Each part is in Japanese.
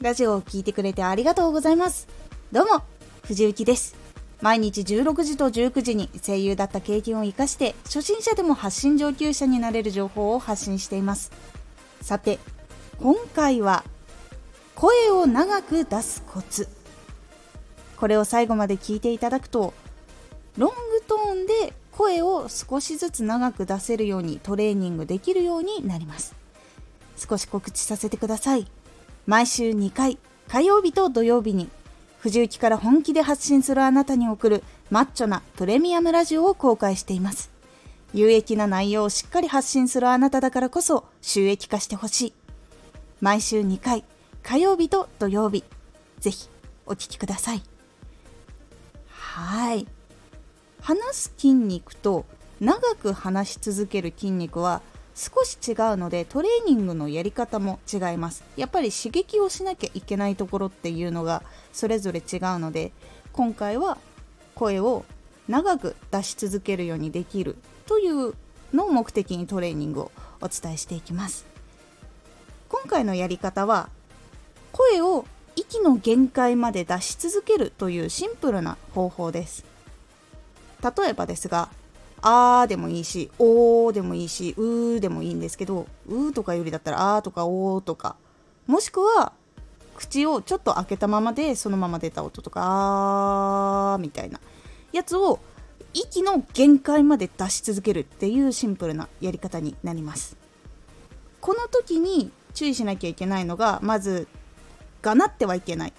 ラジオを聴いてくれてありがとうございます。どうも藤幸です。毎日16時と19時に声優だった経験を生かして初心者でも発信上級者になれる情報を発信しています。さて今回は声を長く出すコツ。これを最後まで聞いていただくとロングトーンで声を少しずつ長く出せるようにトレーニングできるようになります。少し告知させてください。毎週2回火曜日と土曜日に藤雪から本気で発信するあなたに送るマッチョなプレミアムラジオを公開しています。有益な内容をしっかり発信するあなただからこそ収益化してほしい。毎週2回火曜日と土曜日。ぜひお聴きください。はい。話す筋肉と長く話し続ける筋肉は少し違うのでトレーニングのやり方も違います。やっぱり刺激をしなきゃいけないところっていうのがそれぞれ違うので今回は声を長く出し続けるようにできるというのを目的にトレーニングをお伝えしていきます。今回のやり方は声を息の限界まで出し続けるというシンプルな方法です。例えばですがあーでもいいし、おーでもいいし、うーでもいいんですけど、うーとかよりだったらあーとかおーとか、もしくは口をちょっと開けたままでそのまま出た音とか、あーみたいなやつを息の限界まで出し続けるっていうシンプルなやり方になります。この時に注意しなきゃいけないのが、まず、がなってはいけない。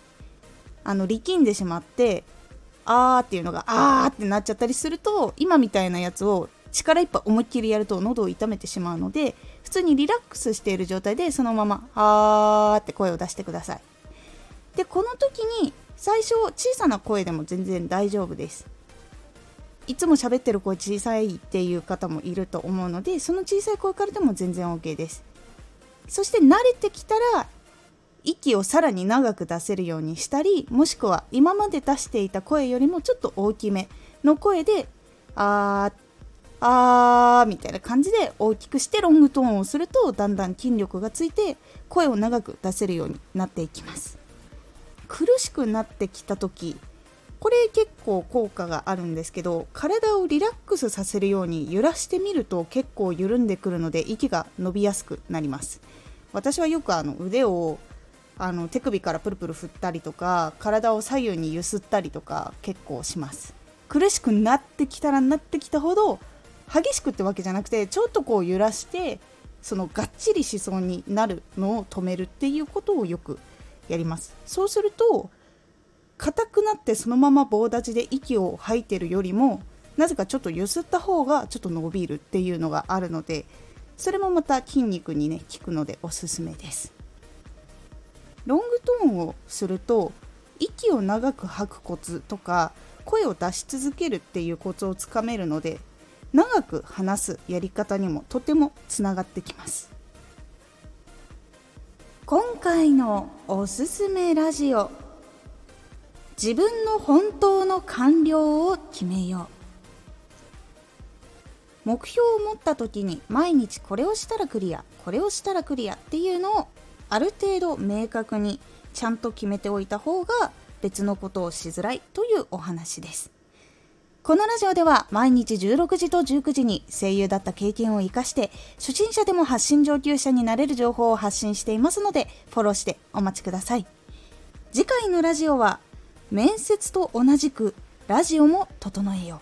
あの力んでしまってあーっていうのがあーってなっちゃったりすると今みたいなやつを力いっぱい思いっきりやると喉を痛めてしまうので普通にリラックスしている状態でそのままあーって声を出してください。でこの時に最初小さな声でも全然大丈夫です。いつも喋ってる声小さいっていう方もいると思うのでその小さい声からでも全然 OK です。そして慣れてきたら息をさらに長く出せるようにしたりもしくは今まで出していた声よりもちょっと大きめの声であーあーみたいな感じで大きくしてロングトーンをするとだんだん筋力がついて声を長く出せるようになっていきます。苦しくなってきた時これ結構効果があるんですけど体をリラックスさせるように揺らしてみると結構緩んでくるので息が伸びやすくなります。私はよくあの腕をあの手首からプルプル振ったりとか体を左右に揺すったりとか結構します。苦しくなってきたらなってきたほど激しくってわけじゃなくてちょっとこう揺らしてそのがっちりしそうになるのを止めるっていうことをよくやります。そうすると硬くなってそのまま棒立ちで息を吐いてるよりもなぜかちょっと揺すった方がちょっと伸びるっていうのがあるのでそれもまた筋肉にね効くのでおすすめです。ロングトーンをすると息を長く吐くコツとか声を出し続けるっていうコツをつかめるので長く話すやり方にもとてもつながってきます。今回のおすすめラジオ自分の本当の完了を決めよう。目標を持った時に毎日これをしたらクリアこれをしたらクリアっていうのをある程度明確にちゃんと決めておいた方が別のことをしづらいというお話です。このラジオでは毎日16時と19時に声優だった経験を生かして初心者でも発信上級者になれる情報を発信していますのでフォローしてお待ちください。次回のラジオは面接と同じくラジオも整えよ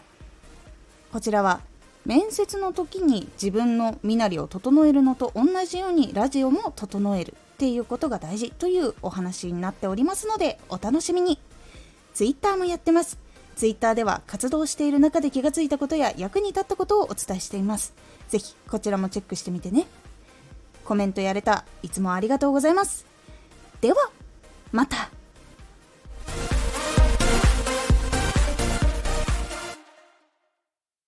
う。こちらは面接の時に自分の身なりを整えるのと同じようにラジオも整えるっていうことが大事というお話になっておりますのでお楽しみに。Twitter もやってます。Twitter では活動している中で気がついたことや役に立ったことをお伝えしています。是非こちらもチェックしてみてね。コメントやれた。いつもありがとうございます。ではまた。